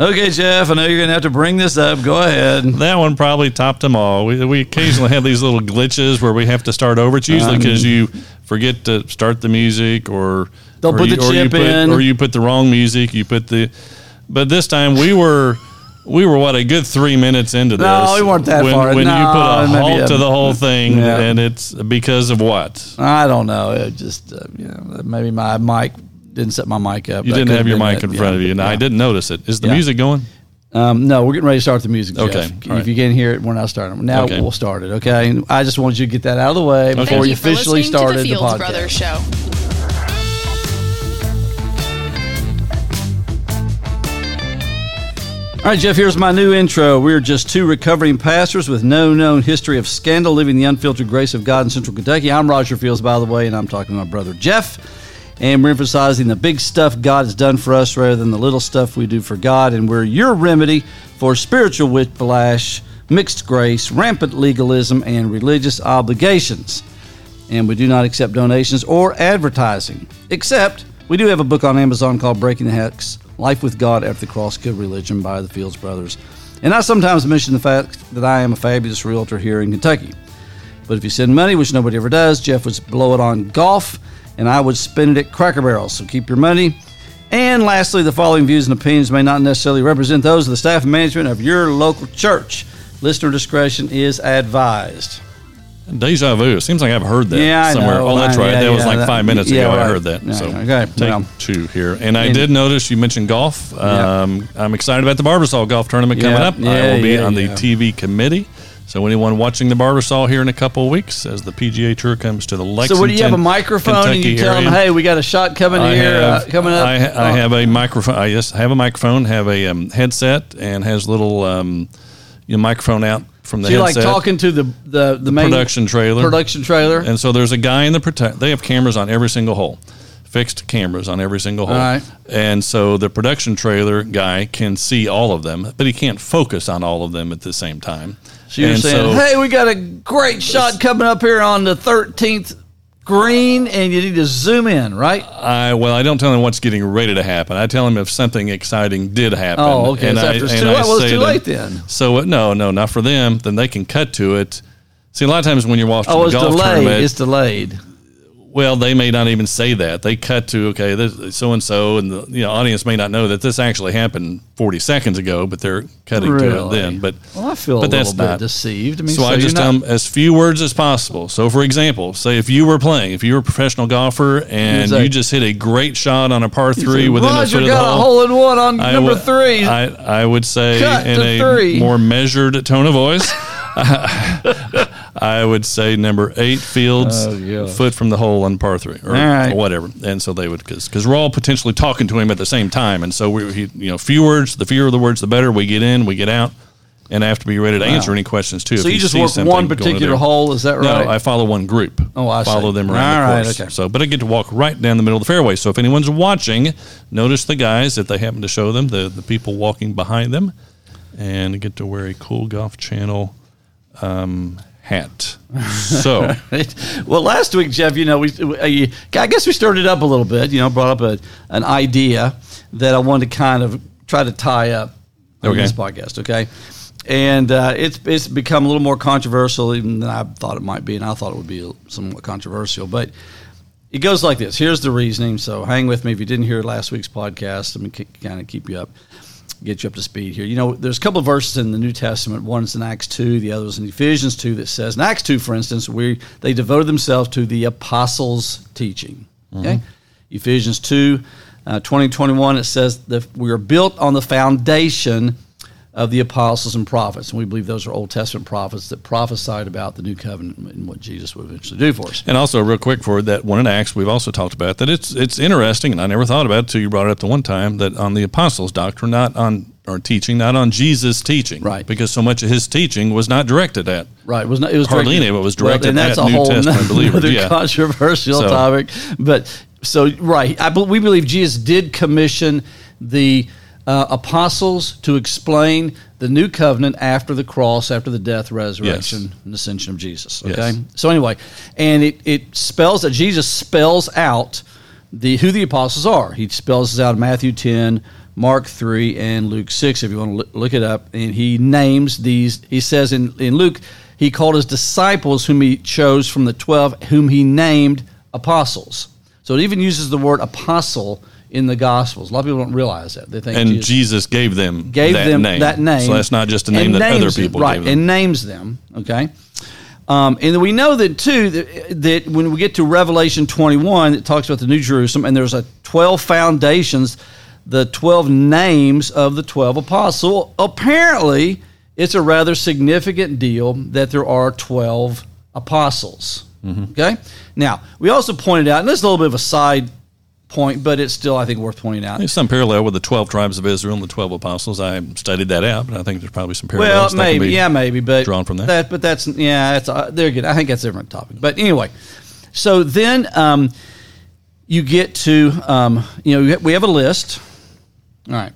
Okay, Jeff, I know you're going to have to bring this up. Go ahead. That one probably topped them all. We, we occasionally have these little glitches where we have to start over. It's usually because you forget to start the music or Don't or put you, the chip put, in. or you put the wrong music. You put the, but this time we were. We were what a good three minutes into this. No, we weren't that when, far. When you put a halt a- to the whole thing, Yeah. and it's because of what I don't know. It just, uh, you know, maybe my mic didn't set my mic up. you didn't have your mic it. in front Yeah, of you, and I didn't notice it. Is the Yeah. music going? Um, no, we're getting ready to start the music. Jeff. Okay, If all right. you can't hear it, we're not starting. Now Okay. we'll start it. Okay. and I just wanted you to get that out of the way before Thank you you officially started to the the Fields podcast. Brothers Show. All right, Jeff, here's my new intro. We're just two recovering pastors with no known history of scandal living the unfiltered grace of God in central Kentucky. I'm Roger Fields, by the way, and I'm talking to my brother Jeff. And we're emphasizing the big stuff God has done for us rather than the little stuff we do for God. And we're your remedy for spiritual whiplash, mixed grace, rampant legalism, and religious obligations. And we do not accept donations or advertising, except we do have a book on Amazon called Breaking the Hex Life with God After the Cross Killed Religion by the Fields Brothers. And I sometimes mention the fact that I am a fabulous realtor here in Kentucky. But if you send money, which nobody ever does, Jeff would blow it on golf, and I would spend it at Cracker Barrel. So keep your money. And lastly, the following views and opinions may not necessarily represent those of the staff and management of your local church. Listener discretion is advised. Deja vu. It seems like I've heard that Yeah, somewhere. know. Oh, that's right. yeah, that was like that- five minutes yeah, ago. I heard that. Yeah, so okay, take well. two here. And I did notice you mentioned golf. Yeah. Um, I'm excited about the Barbasol golf tournament coming Yeah, up. I will be yeah, on the yeah. TV committee. So anyone watching the Barbasol here in a couple of weeks as the PGA Tour comes to the Lexington, So, what do you have a microphone and you tell them, "Hey, we got a shot coming I here, have, uh, coming up"? I, ha- I Oh. have a microphone. I just have a microphone, have a um, headset, and has little um, you know, microphone out from the So you like talking to the the the, main production trailer. production trailer. And so there's a guy in the protect. They have cameras on every single hole, fixed cameras on every single hole. Right. And so the production trailer guy can see all of them, but he can't focus on all of them at the same time. So you're And saying, "Hey, we got a great shot coming up here on the 13th green, and you need to zoom in, right?" I well, I don't tell him what's getting ready to happen. I tell him if something exciting did happen. Oh, okay. So after it's too late- well, it's say too to- late then. So no, no, not for them. Then they can cut to it. See, a lot of times when you're watching Oh, a it's golf delayed. tournament, It's delayed. Well, they may not even say that. They cut to okay, so and so, and the you know, audience may not know that this actually happened 40 seconds ago, but they're cutting to it then. But Well, I feel but a that's little bit not. deceived. I mean, so, I just tell them as few words as possible. So, for example, say if you were playing, if you were a professional golfer and say- you just hit a great shot on a par three within Roger a foot of the got a hole, hole in one on I number would- three. I, I would say Cut in a three. more measured tone of voice. I would say number eight fields, Oh, yeah. foot from the hole on par three, or, right. or whatever. And so they would, because we're all potentially talking to him at the same time, and so we, he, you know, few words, the fewer the words, the better. We get in, we get out, and I have to be ready to answer any questions too. so if you just work one particular hole. Is that right? No, I follow one group. Oh, I follow see. them around All the right, course. okay. So, but I get to walk right down the middle of the fairway. So if anyone's watching, notice the guys if they happen to show them the the people walking behind them, and get to wear a cool golf channel um, hat. So well, last week, Jeff, you know, we, we I guess we stirred it up a little bit. You know, brought up a, an idea that I wanted to kind of try to tie up on Okay. this podcast. Okay, and uh, it's it's become a little more controversial even than I thought it might be, and I thought it would be somewhat controversial, but. It goes like this. Here's the reasoning. So hang with me. If you didn't hear last week's podcast, let me kind of keep you up, get you up to speed here. You know, there's a couple of verses in the New Testament. One's in Acts 2, the other is in Ephesians 2 that says, in Acts 2, for instance, we they devoted themselves to the apostles' teaching. Okay? Ephesians 2, uh, 20, 21, it says that we are built on the foundation of the apostles and prophets. And we believe those are Old Testament prophets that prophesied about the new covenant and what Jesus would eventually do for us. And also, real quick for that one in Acts, we've also talked about that. It's it's interesting, and I never thought about it until you brought it up the one time that on the apostles' doctrine, not on or teaching, not on Jesus' teaching, Right. Because so much of his teaching was not directed at. Right. It was not, it was Hardly directed- any of it was directed well, and that's at a New whole Testament nother believers, yeah. controversial So- topic. But so right, I we believe Jesus did commission the uh, apostles to explain the new covenant after the cross, after the death, resurrection, Yes. and ascension of Jesus. Yes. Okay. So anyway, and it it spells that Jesus spells out the who the apostles are. He spells this out in Matthew ten. Mark 3, and Luke 6, if you want to look it up. And he names these, he says in, in Luke, he called his disciples, whom he chose from the 12, whom he named apostles. So it even uses the word apostle in the Gospels. A lot of people don't realize that. They think and Jesus, Jesus gave them gave that them name. that name. So that's not just a name that other people them, right, gave them. and names them. Okay. Um, and we know that too that, that, when we get to Revelation 21, it talks about the New Jerusalem, and there's a 12 foundations, the 12 names of the 12 apostles. Apparently, it's a rather significant deal that there are 12 apostles. Mm-hmm. Okay. Now we also pointed out, and this is a little bit of a side point, but it's still, I think, worth pointing out. There's some parallel with the 12 tribes of Israel and the 12 apostles. I studied that out, but I think there's probably some parallels. Well, maybe, yeah, maybe, but drawn from that. that but that's, yeah, that's, uh, they're good. I think that's a different topic. But anyway, so then um, you get to, um, you know, we have a list. All right.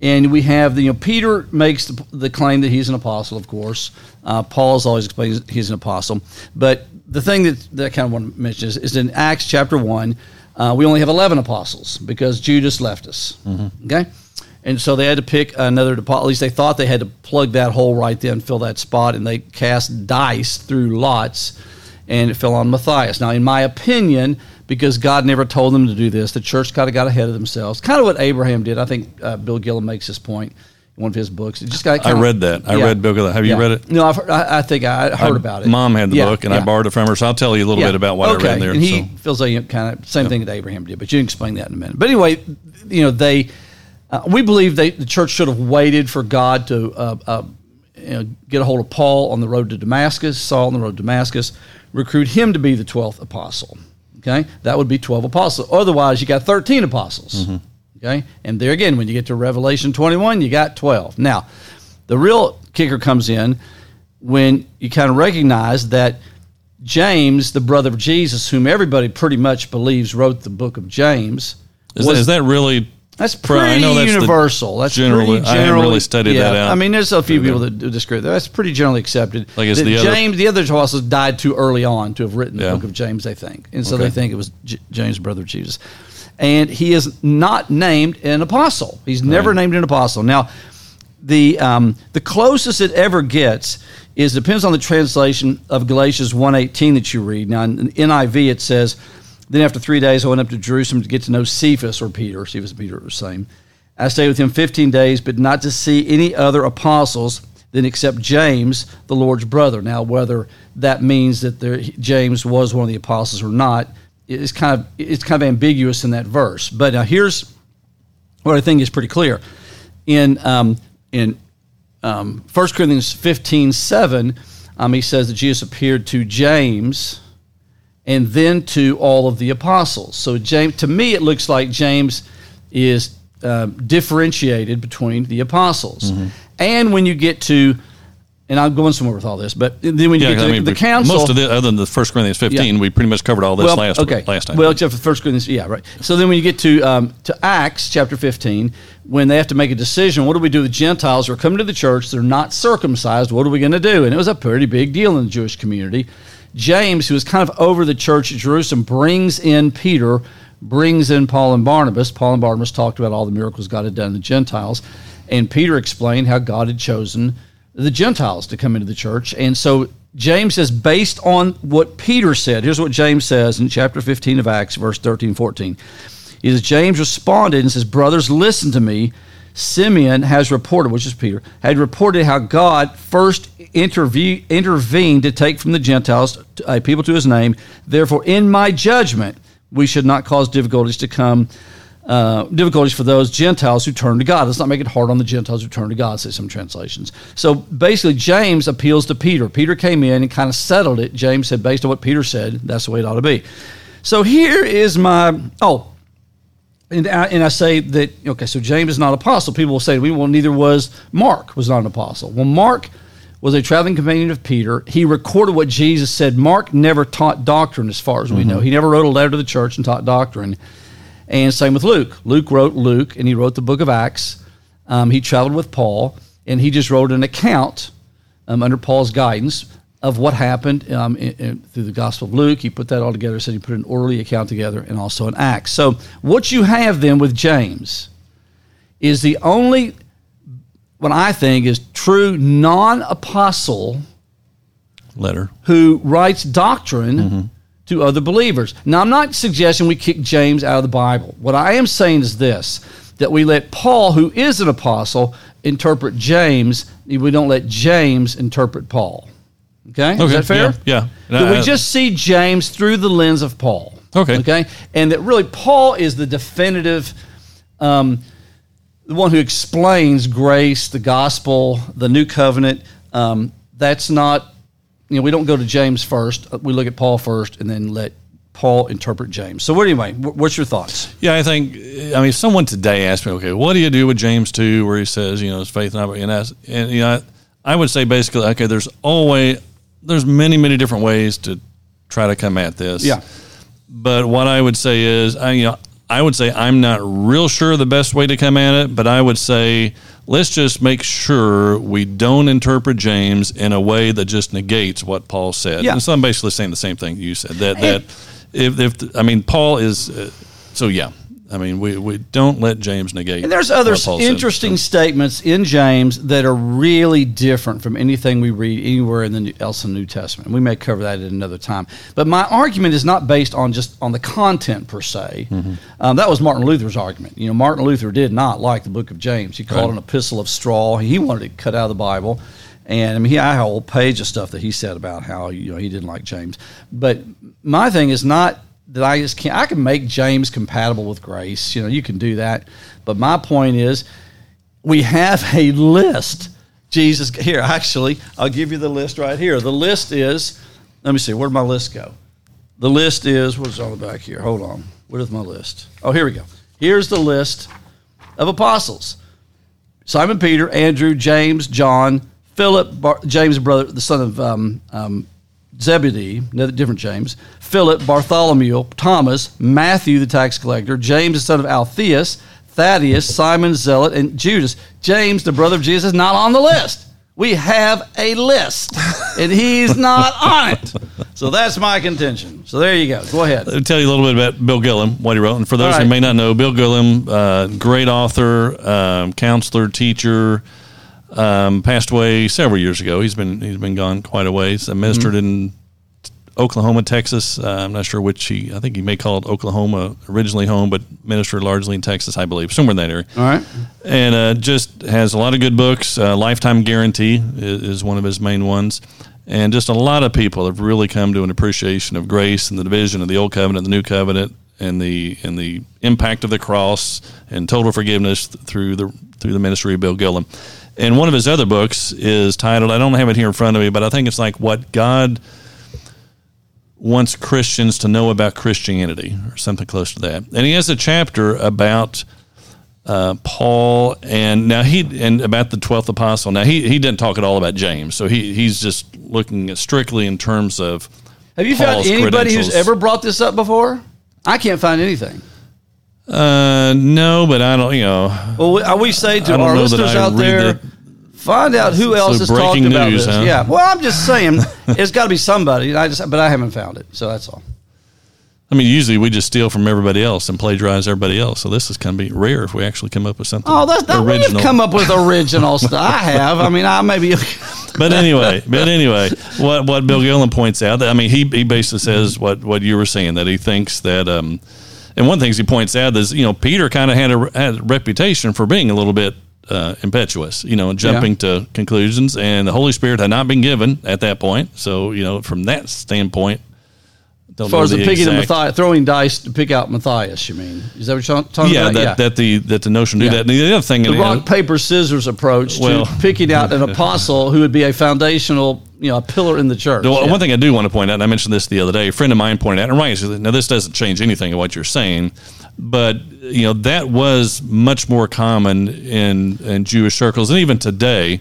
And we have the, you know, Peter makes the, the claim that he's an apostle, of course. Uh, Paul's always explains he's an apostle. But the thing that, that I kind of want to mention is, is in Acts chapter 1, uh, we only have 11 apostles because Judas left us. Mm-hmm. Okay? And so they had to pick another, at least they thought they had to plug that hole right then, fill that spot, and they cast dice through lots, and it fell on Matthias. Now, in my opinion, because God never told them to do this, the church kind of got ahead of themselves. Kind of what Abraham did. I think uh, Bill Gillham makes this point one of his books. It just got. I read that. I yeah. read Bill. Have you yeah. read it? No, I've, I, I think I heard I, about it. Mom had the yeah, book, and I borrowed it from her, so I'll tell you a little bit about what okay. I read there. And he so. feels like kind of same thing that Abraham did, but you can explain that in a minute. But anyway, you know they, uh, we believe they, the church should have waited for God to uh, uh, you know, get a hold of Paul on the road to Damascus, Saul on the road to Damascus, recruit him to be the twelfth apostle. Okay, that would be twelve apostles. Otherwise, you got thirteen apostles. Mm-hmm. Okay, and there again, when you get to Revelation twenty-one, you got twelve. Now the real kicker comes in when you kind of recognize that James, the brother of Jesus, whom everybody pretty much believes wrote the book of James, is, was, that, is that really? That's pretty that's universal. That's generally, pretty generally. I haven't really studied yeah, that out. I mean, there's a few people that disagree. That's pretty generally accepted. Like is the James, other, the other apostles died too early on to have written the book of James. They think, and so okay. they think it was J- James, brother of Jesus, and he is not named an apostle. He's never named an apostle. Now, the um, the closest it ever gets is depends on the translation of Galatians 1:18 that you read. Now in NIV it says, "Then after three days I went up to Jerusalem to get to know Cephas or Peter. Cephas and Peter are the same. I stayed with him 15 days, but not to see any other apostles." Then except James, the Lord's brother. Now, whether that means that there, James was one of the apostles or not, is kind of it's kind of ambiguous in that verse. But now here's what I think is pretty clear. In um, in um, 1 Corinthians 15 7, um, he says that Jesus appeared to James and then to all of the apostles. So, James, to me, it looks like James is uh, differentiated between the apostles. Mm-hmm. And when you get to and I'm going somewhere with all this, but then when you yeah, get to I mean, the, the council, most of the other than the First Corinthians 15, yeah. we pretty much covered all this well, last okay. last time. Well, except for First Corinthians, yeah, right. So then when you get to um, to Acts chapter 15, when they have to make a decision, what do we do with Gentiles who are coming to the church? They're not circumcised. What are we going to do? And it was a pretty big deal in the Jewish community. James, who was kind of over the church at Jerusalem, brings in Peter, brings in Paul and Barnabas. Paul and Barnabas talked about all the miracles God had done in the Gentiles, and Peter explained how God had chosen the Gentiles to come into the church. And so James says, based on what Peter said, here's what James says in chapter 15 of Acts, verse 13, 14. Is James responded and says, Brothers, listen to me. Simeon has reported, which is Peter, had reported how God first intervened to take from the Gentiles a people to his name. Therefore, in my judgment, we should not cause difficulties to come uh, difficulties for those Gentiles who turn to God. Let's not make it hard on the Gentiles who turn to God, say some translations. So basically, James appeals to Peter. Peter came in and kind of settled it. James said, based on what Peter said, that's the way it ought to be. So here is my, oh, and I, and I say that, okay, so James is not an apostle. People will say, well, neither was Mark, was not an apostle. Well, Mark was a traveling companion of Peter. He recorded what Jesus said. Mark never taught doctrine, as far as we mm-hmm. know. He never wrote a letter to the church and taught doctrine. And same with Luke. Luke wrote Luke, and he wrote the book of Acts. Um, he traveled with Paul, and he just wrote an account um, under Paul's guidance of what happened um, in, in, through the Gospel of Luke. He put that all together, said he put an orderly account together, and also an Acts. So what you have then with James is the only, what I think is true non apostle Letter. who writes doctrine to other believers. Now, I'm not suggesting we kick James out of the Bible. What I am saying is this that we let Paul, who is an apostle, interpret James, we don't let James interpret Paul. Okay? Is that fair? Yeah. yeah. That we Uh, just see James through the lens of Paul. Okay. Okay. And that really Paul is the definitive, um, the one who explains grace, the gospel, the new covenant. Um, that's not, you know, we don't go to James first. Uh, we look at Paul first and then let Paul interpret James. So, what anyway, wh- what's your thoughts? Yeah, I think. I mean, if someone today asked me, okay, what do you do with James two, where he says, you know, his faith not, and, that's, and you know, I, I would say basically, okay, there's always there's many many different ways to try to come at this. Yeah. But what I would say is, I you know, I would say I'm not real sure the best way to come at it, but I would say let's just make sure we don't interpret James in a way that just negates what Paul said. Yeah. And so I'm basically saying the same thing you said. That that if if I mean Paul is uh, so yeah. I mean we, we don't let James negate. And there's other what Paul said. interesting statements in James that are really different from anything we read anywhere in the New, else in the New Testament. We may cover that at another time. But my argument is not based on just on the content per se. Mm-hmm. Um, that was Martin Luther's argument. You know, Martin Luther did not like the Book of James. He called it an epistle of straw. He wanted it cut out of the Bible. And I mean, he I have a whole page of stuff that he said about how you know he didn't like James. But my thing is not that I just can't. I can make James compatible with grace. You know, you can do that. But my point is, we have a list. Jesus, here actually, I'll give you the list right here. The list is, let me see, where'd my list go? The list is what's on the back here. Hold on, where's my list? Oh, here we go. Here's the list of apostles: Simon Peter, Andrew, James, John, Philip, Bar- James' brother, the son of um, um, Zebedee, another different James, Philip, Bartholomew, Thomas, Matthew, the tax collector, James, the son of Alphaeus, Thaddeus, Simon Zealot, and Judas. James, the brother of Jesus, is not on the list. We have a list, and he's not on it. So that's my contention. So there you go. Go ahead. I'll tell you a little bit about Bill Gillham, what he wrote. And for those All who may not know, Bill Gillham, uh, great author, um, counselor, teacher, um, passed away several years ago. He's been he's been gone quite a ways. Uh, ministered in Oklahoma, Texas. Uh, I'm not sure which he. I think he may call it Oklahoma originally home, but ministered largely in Texas, I believe, somewhere in that area All right. and uh, just has a lot of good books. Uh, Lifetime Guarantee is, is one of his main ones, and just a lot of people have really come to an appreciation of grace and the division of the old covenant, the new covenant, and the and the impact of the cross and total forgiveness through the through the ministry of Bill Gillham. And one of his other books is titled I don't have it here in front of me, but I think it's like what God wants Christians to know about Christianity or something close to that. And he has a chapter about uh, Paul and now he and about the twelfth apostle. Now he he didn't talk at all about James, so he he's just looking at strictly in terms of. Have you Paul's found anybody who's ever brought this up before? I can't find anything. Uh, no, but I don't. You know, Well, we, we say to our listeners out there, the- find out who else has talked breaking about this. huh? Yeah. Well, I'm just saying, it's got to be somebody. and I just, but I haven't found it, so that's all. I mean, usually we just steal from everybody else and plagiarize everybody else. So this is going to be rare if we actually come up with something. Oh, that's not We've come up with original stuff. I have. I mean, I maybe. but anyway, but anyway, what what Bill Gillham points out, I mean, he he basically says what what you were saying that he thinks that, um, and one of the things he points out is you know Peter kind of had a, had a reputation for being a little bit uh, impetuous, you know, jumping to conclusions, and the Holy Spirit had not been given at that point. So you know, from that standpoint, don't As far as the, picking of Matthias, throwing dice to pick out Matthias, you mean? Is that what you're talking about? yeah, about? that, that the that the notion to do Yeah. that. And the other thing, the rock paper scissors approach Well- to picking out an apostle who would be a foundational, you know, a pillar in the church. Well, Yeah. One thing I do want to point out, and I mentioned this the other day, a friend of mine pointed out, and right, now this doesn't change anything of what you're saying, but you know that was much more common in in Jewish circles, and even today.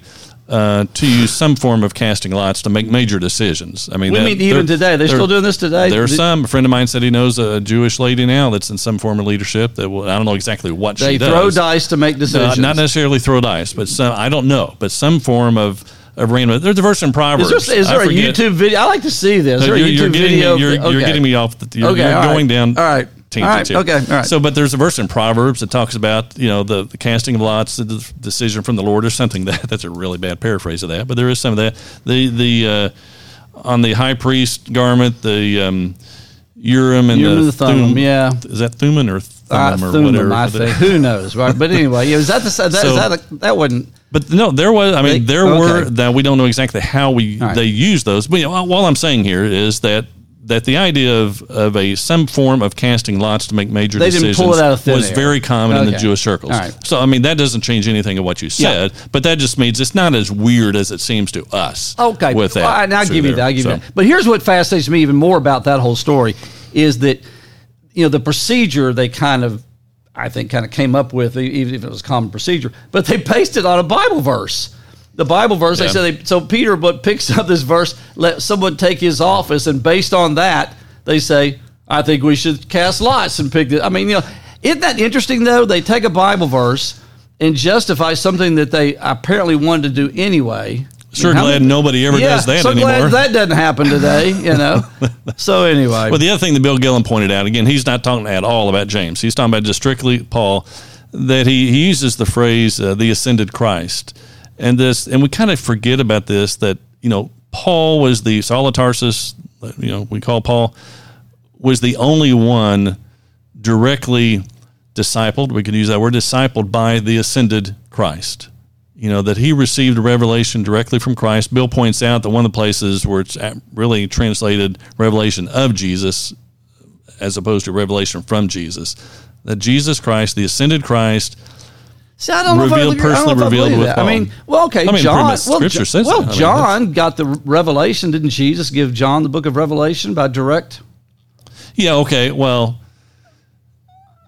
Uh, to use some form of casting lots to make major decisions. I mean, We that- mean even today. They're still doing this today. There's Th- some. A friend of mine said he knows a Jewish lady now that's in some form of leadership. That will, I don't know exactly what They she does. They throw dice to make Uh, decisions. not necessarily throw dice, but some. I don't know, but some form of random. There's a verse in Proverbs. Is there, is there a. YouTube video? I like to see this. Is there you're, YouTube you're getting video? Me, you're, you're getting me off. The, you're, Okay, you're all right. going down. All right. All right. here. okay, all right. So, but there's a verse in Proverbs that talks about you know the, the casting of lots, the de- decision from the Lord, or something that that's a really bad paraphrase of that, but there is some of that. The the uh, on the high priest garment, the um, Urim and Urim the, the Thummim, yeah. is that Thummim or Uh, Thummim or Thummim, whatever? I think. Who knows, right? But anyway, yeah, is that the that, So- is that, that wasn't But no, there was. I mean, there okay. were that we don't know exactly how we right. they use those. But you know, all I'm saying here is that that the idea of of a some form of casting lots to make major They decisions pull it out of thin was air. very common in the Jewish circles. Right. So I mean, that doesn't change anything of what you said, but that just means it's not as weird as it seems to us. Okay, with that, Well, and I'll give you there. that. I'll give So- you that. But here's what fascinates me even more about that whole story is that you know the procedure they kind of I think kind of came up with, even if it was common procedure, but they based it on a Bible verse. The Bible verse. Yeah. They said they, so. Peter, but picks up this verse, let someone take his office, and based on that, they say, "I think we should cast lots and pick it." I mean, you know, isn't that interesting though? They take a Bible verse and justify something that they apparently wanted to do anyway. Sure glad many- nobody ever does that so anymore. glad that doesn't happen today, you know. so anyway, Well, the other thing that Bill Gillham pointed out, again, he's not talking at all about James. He's talking about just strictly Paul, that he, he uses the phrase uh, the ascended Christ. And this, and we kind of forget about this that, you know, Paul was the, Saul of Tarsus, you know, we call Paul, was the only one directly discipled, we could use that word, discipled by the ascended Christ. You know, that he received a revelation directly from Christ. Bill points out that one of the places where it's really translated revelation of Jesus as opposed to revelation from Jesus, that Jesus Christ, the ascended Christ, See, I don't know if I revealed- I know if personally I revealed with that. I mean, well, okay, I mean, John. well, Scripture says well, that. I mean, John got the revelation. Didn't Jesus give John the book of Revelation by direct? yeah, okay, well,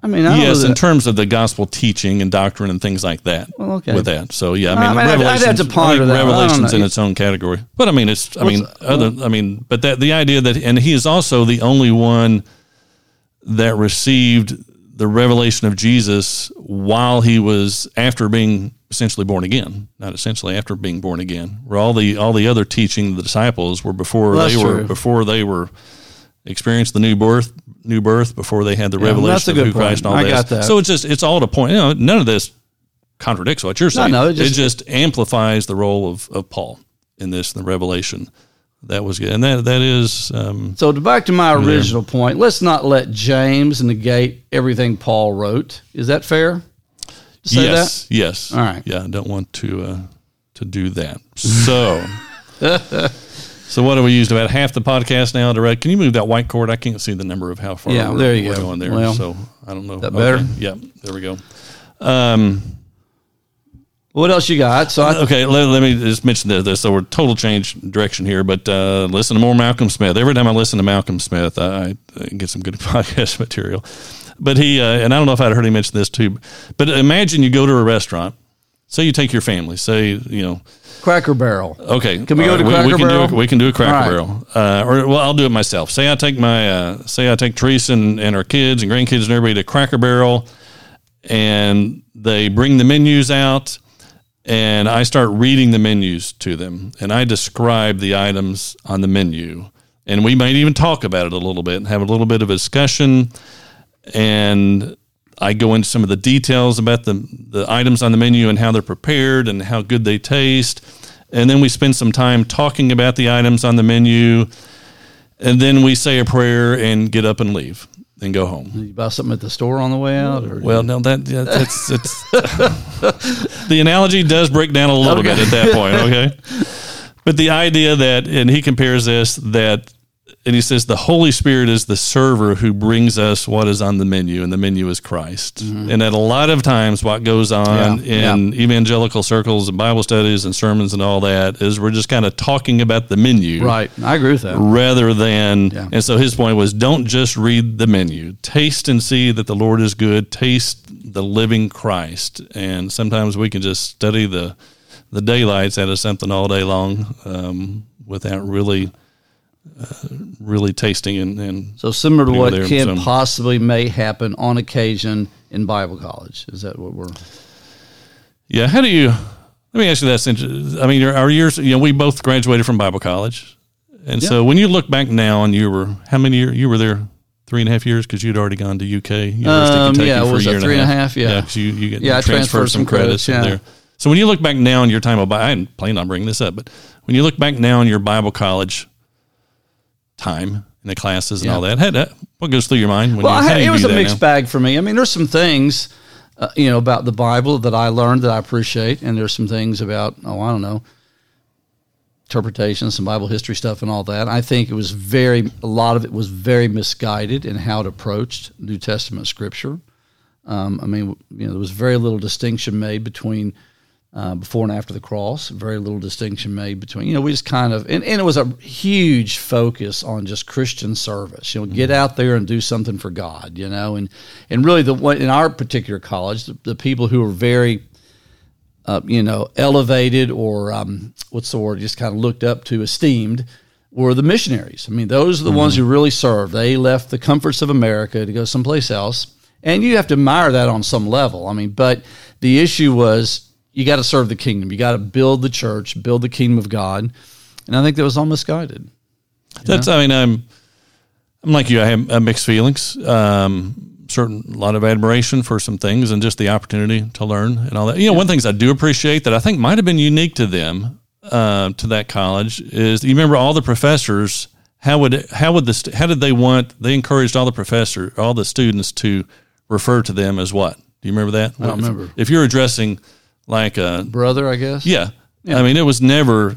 I mean, I yes, in terms of the gospel teaching and doctrine and things like that. Well, okay. With that, so yeah, I I mean, mean, I'd- I'd have Revelation's, to ponder I that. Revelation's in its own category, but I mean, it's, I mean, other, I mean, but that the idea that, and he is also the only one that received the revelation of Jesus while he was after being essentially born again, not essentially after being born again. Where all the all the other teaching the disciples were before Well, they were true. before they were experienced the new birth, new birth before they had the Yeah, revelation of who Christ and all point. I this. got that. So it's just it's all to point. You know, none of this contradicts what you're saying. no, it it, just- just, amplifies the role of, of Paul in this in the revelation. That was good, and that that is um, So to back to my original point, let's not let James negate everything Paul wrote. Is that fair? Say yes, yes. All right. Yeah, I don't want to uh, to do that. So, so what have we used about half the podcast now? Direct. Can you move that white cord? I can't see the number of how far. Yeah, we're, there you go. going there. Well, so I don't know. that better? Yeah, there we go. Um. What else you got? So I, okay, let, let me just mention this. this. So we're total change direction here, but uh, listen to more Malcolm Smith. Every time I listen to Malcolm Smith, I, I get some good podcast material. But he, uh, and I don't know if I'd heard him mention this too, but imagine you go to a restaurant. Say you take your family. Say you know, Cracker Barrel. okay. Can we go to Cracker we can Barrel? Do a, we can do a Cracker right. Barrel, uh, or well, I'll do it myself. Say I take my, uh, say I take Teresa and, and our kids and grandkids and everybody to Cracker Barrel, and they bring the menus out and I start reading the menus to them and I describe the items on the menu. And we might even talk about it a little bit and have a little bit of a discussion. And I go into some of the details about the, the items on the menu and how they're prepared and how good they taste. And then we spend some time talking about the items on the menu. And then we say a prayer and get up and leave and go home. Did you buy something at the store on the way out? Or Well, no, that yeah, that's it's the analogy does break down a little bit at that point. Okay, but the idea that and he compares this that and he says the Holy Spirit is the server who brings us what is on the menu, and the menu is Christ. And at a lot of times, what goes on Mm-hmm. Yeah, in evangelical circles and Bible studies and sermons and all that is we're just kind of talking about the menu, right, I agree with that. rather than Yeah. and so his point was don't just read the menu taste and see that the lord is good taste the living christ and sometimes we can just study the the daylights out of something all day long um, without really uh, really tasting and, and So similar to what there, can so- possibly may happen on occasion in Bible college. Is that what we're? yeah how do you let me ask you that inter- i mean our years you know we both graduated from bible college and so when you look back now and you were how many years you were there three and a half years because you'd already gone to UK University Um, Kentucky yeah, for was a year three and a half. half? Yeah. because you you get Yeah, transferred transferred some credits credits, yeah. there. So when you look back now on your time of I didn't plan on bringing this up, but when you look back now on your Bible college time in the classes and Yeah. all that, had that, what goes through your mind when Well, you, had, you it was a that mixed now? bag for me. I mean, there's some things, uh, you know, about the Bible that I learned that I appreciate, and there's some things about, oh, I don't know, interpretation, some Bible history stuff, and all that. I think it was very, a lot of it was very misguided in how it approached New Testament scripture. Um, I mean, you know, there was very little distinction made between uh, before and after the cross. Very little distinction made between, you know, we just kind of, and, and it was a huge focus on just Christian service. You know, get out there and do something for God. You know, and and really the one in our particular college, the, the people who were very uh, you know, elevated or um, what's the word, just kind of looked up to, esteemed, were the missionaries. I mean, those are the ones who really served. They left the comforts of America to go someplace else. And you have to admire that on some level. I mean, but the issue was you got to serve the kingdom. You got to build the church, build the kingdom of God. And I think that was all misguided. That's. I mean, I'm. I'm like you. I have mixed feelings. Um, certain a lot of admiration for some things and just the opportunity to learn and all that. You know, one of the things I do appreciate that I think might have been unique to them, uh, to that college, is you remember all the professors. How would how would the how did they want? They encouraged all the professor, all the students to refer to them as what? Do you remember that? I don't remember. If you're addressing like a Brother, I guess? yeah. I mean, it was never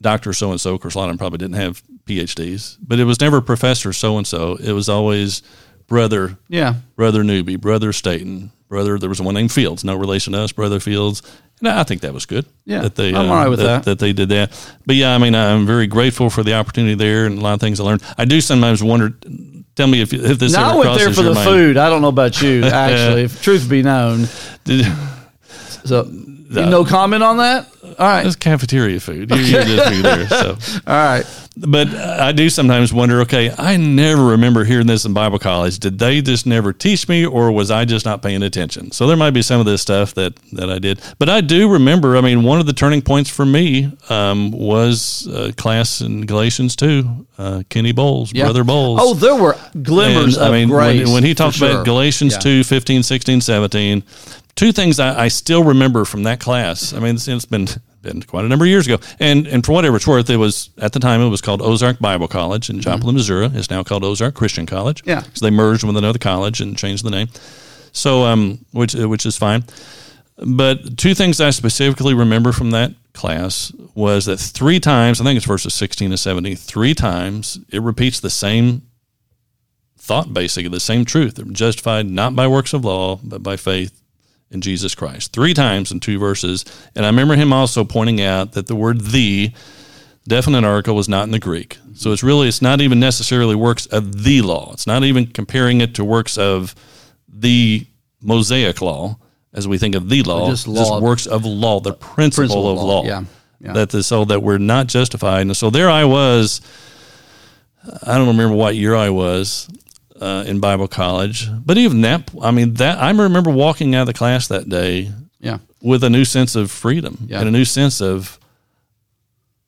Doctor So and So. Of course, a lot of them probably didn't have PhDs, but it was never Professor So and So. It was always Brother, Yeah. Brother newbie, Brother Staton, Brother. There was one named Fields, no relation to us, Brother Fields. And I think that was good. Yeah, that they I'm uh, all right with that. that they did that. But yeah, I mean, I'm very grateful for the opportunity there and a lot of things I learned. I do sometimes wonder. Tell me if if this Now I went there for the mind. food. I don't know about you, actually. if truth be known. Did, So, no comment on that? All right. it's cafeteria food. You, you just be there. So. All right. But I do sometimes wonder. Okay, I never remember hearing this in Bible college. Did they just never teach me, or was I just not paying attention? So there might be some of this stuff that that I did. But I do remember. I mean, one of the turning points for me um, was uh, class in Galatians two. Uh, Kenny Boles, Yeah. brother Boles. Oh, there were glimmers And, of I mean, grace. when, when he talked sure. about Galatians Yeah. two, 15, 16, 17, two things I, I still remember from that class. I mean, it's, it's been been quite a number of years ago. And and for whatever it's worth, it was at the time it was called Ozark Bible College in Joplin, Missouri. It's now called Ozark Christian College. Mm-hmm. Yeah. So they merged with another college and changed the name. So um, which which is fine. But two things I specifically remember from that class was that three times, I think it's verses 16 to 17, three times it repeats the same thought, basically, the same truth. They're justified not by works of law, but by faith in Jesus Christ. Three times in two verses. And I remember him also pointing out that the word the, definite article, was not in the Greek. So it's really, it's not even necessarily works of the law. It's not even comparing it to works of the Mosaic law as we think of the law. just law. works of law, the principle, Principle of of law. law, yeah, yeah. That the, so that we're not justified. And so there I was. I don't remember what year I was uh, in Bible college, but even that, I mean, that I remember walking out of the class that day Yeah. with a new sense of freedom Yeah. and a new sense of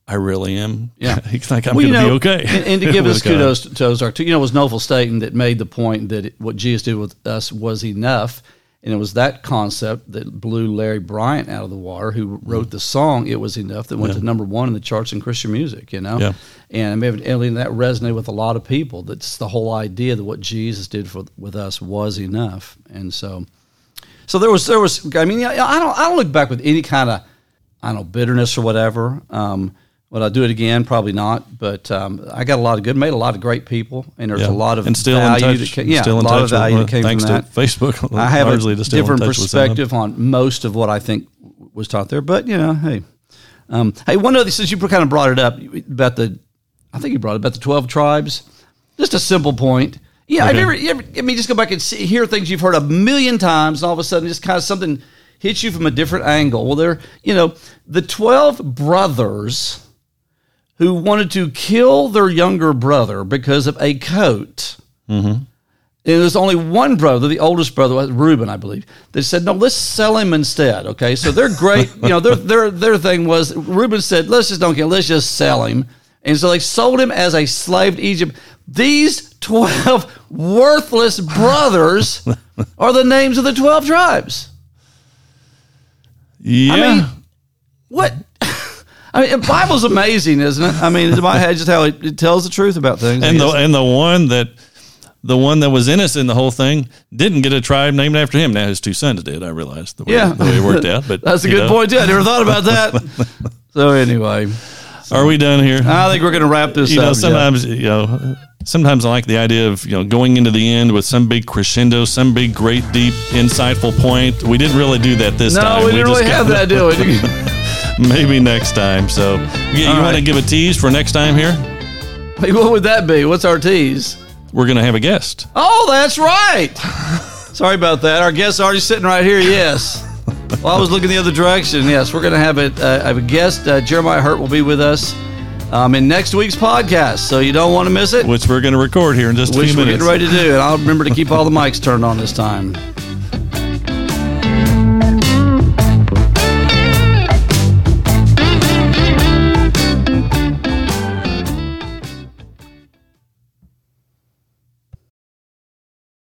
I really am. Yeah. like I'm Well, going to know, be okay. And, and to give us kudos to, to Ozark, too, you know, it was Knofel Staton that made the point that it, what Jesus did with us was enough. And it was that concept that blew Larry Bryant out of the water, who wrote the song "It Was Enough" that went to number one in the charts in Christian music. You know, Yeah. and evidently that resonated with a lot of people. That's the whole idea that what Jesus did for with us was enough. And so, so there was there was. I mean, I I don't I don't look back with any kind of I don't know bitterness or whatever. Um, would I do it again? Probably not. But um, I got a lot of good, made a lot of great people, and there's Yeah. a lot of and still value in touch. that came, yeah, still a lot touch of value that came thanks from that. to Facebook. I have a to still in different touch with some of them. perspective on most of what I think was taught there. But you know, hey, um, hey, one other since you kind of brought it up about the, I think you brought it about the twelve tribes. Just a simple point. Yeah, Okay. you ever, you ever, I mean, just go back and see, hear things you've heard a million times, and all of a sudden, just kind of something hits you from a different angle. Well, they're, you know, the twelve brothers who wanted to kill their younger brother because of a coat. Mm-hmm. And there's only one brother, the oldest brother, was Reuben, I believe, They said, "No, let's sell him instead." Okay, so they're great. you know, their their their thing was Reuben said, "Let's just don't kill, let's just sell him." And so they sold him as a slave to Egypt. These 12 worthless brothers are the names of the 12 tribes. Yeah. I mean, what? I mean, the Bible's amazing, isn't it? I mean, in my head, just how it, it tells the truth about things. And the and the one that the one that was innocent in the whole thing didn't get a tribe named after him. Now his two sons did. I realized the way, yeah, the way it worked out. But that's a good know. point too. I never thought about that. so anyway, Are we done here? I think we're going to wrap this you up. know, sometimes you know, sometimes I like the idea of you know going into the end with some big crescendo, some big, great, deep, insightful point. We didn't really do that this no, time. we didn't just really have that, do we? Maybe next time. So, yeah, you All want to right. give a tease for next time here? Like, what would that be? What's our tease? We're going to have a guest. Oh, that's right. Sorry about that. Our guest's already sitting right here. Yes. Well, I was looking the other direction. Yes, we're going to have a, uh, have a guest. Uh, Jeremiah Hurt will be with us um, in next week's podcast, so you don't want to miss it. which we're going to record here in just a Which few we're minutes. getting ready to do, and I'll remember to keep all the mics turned on this time.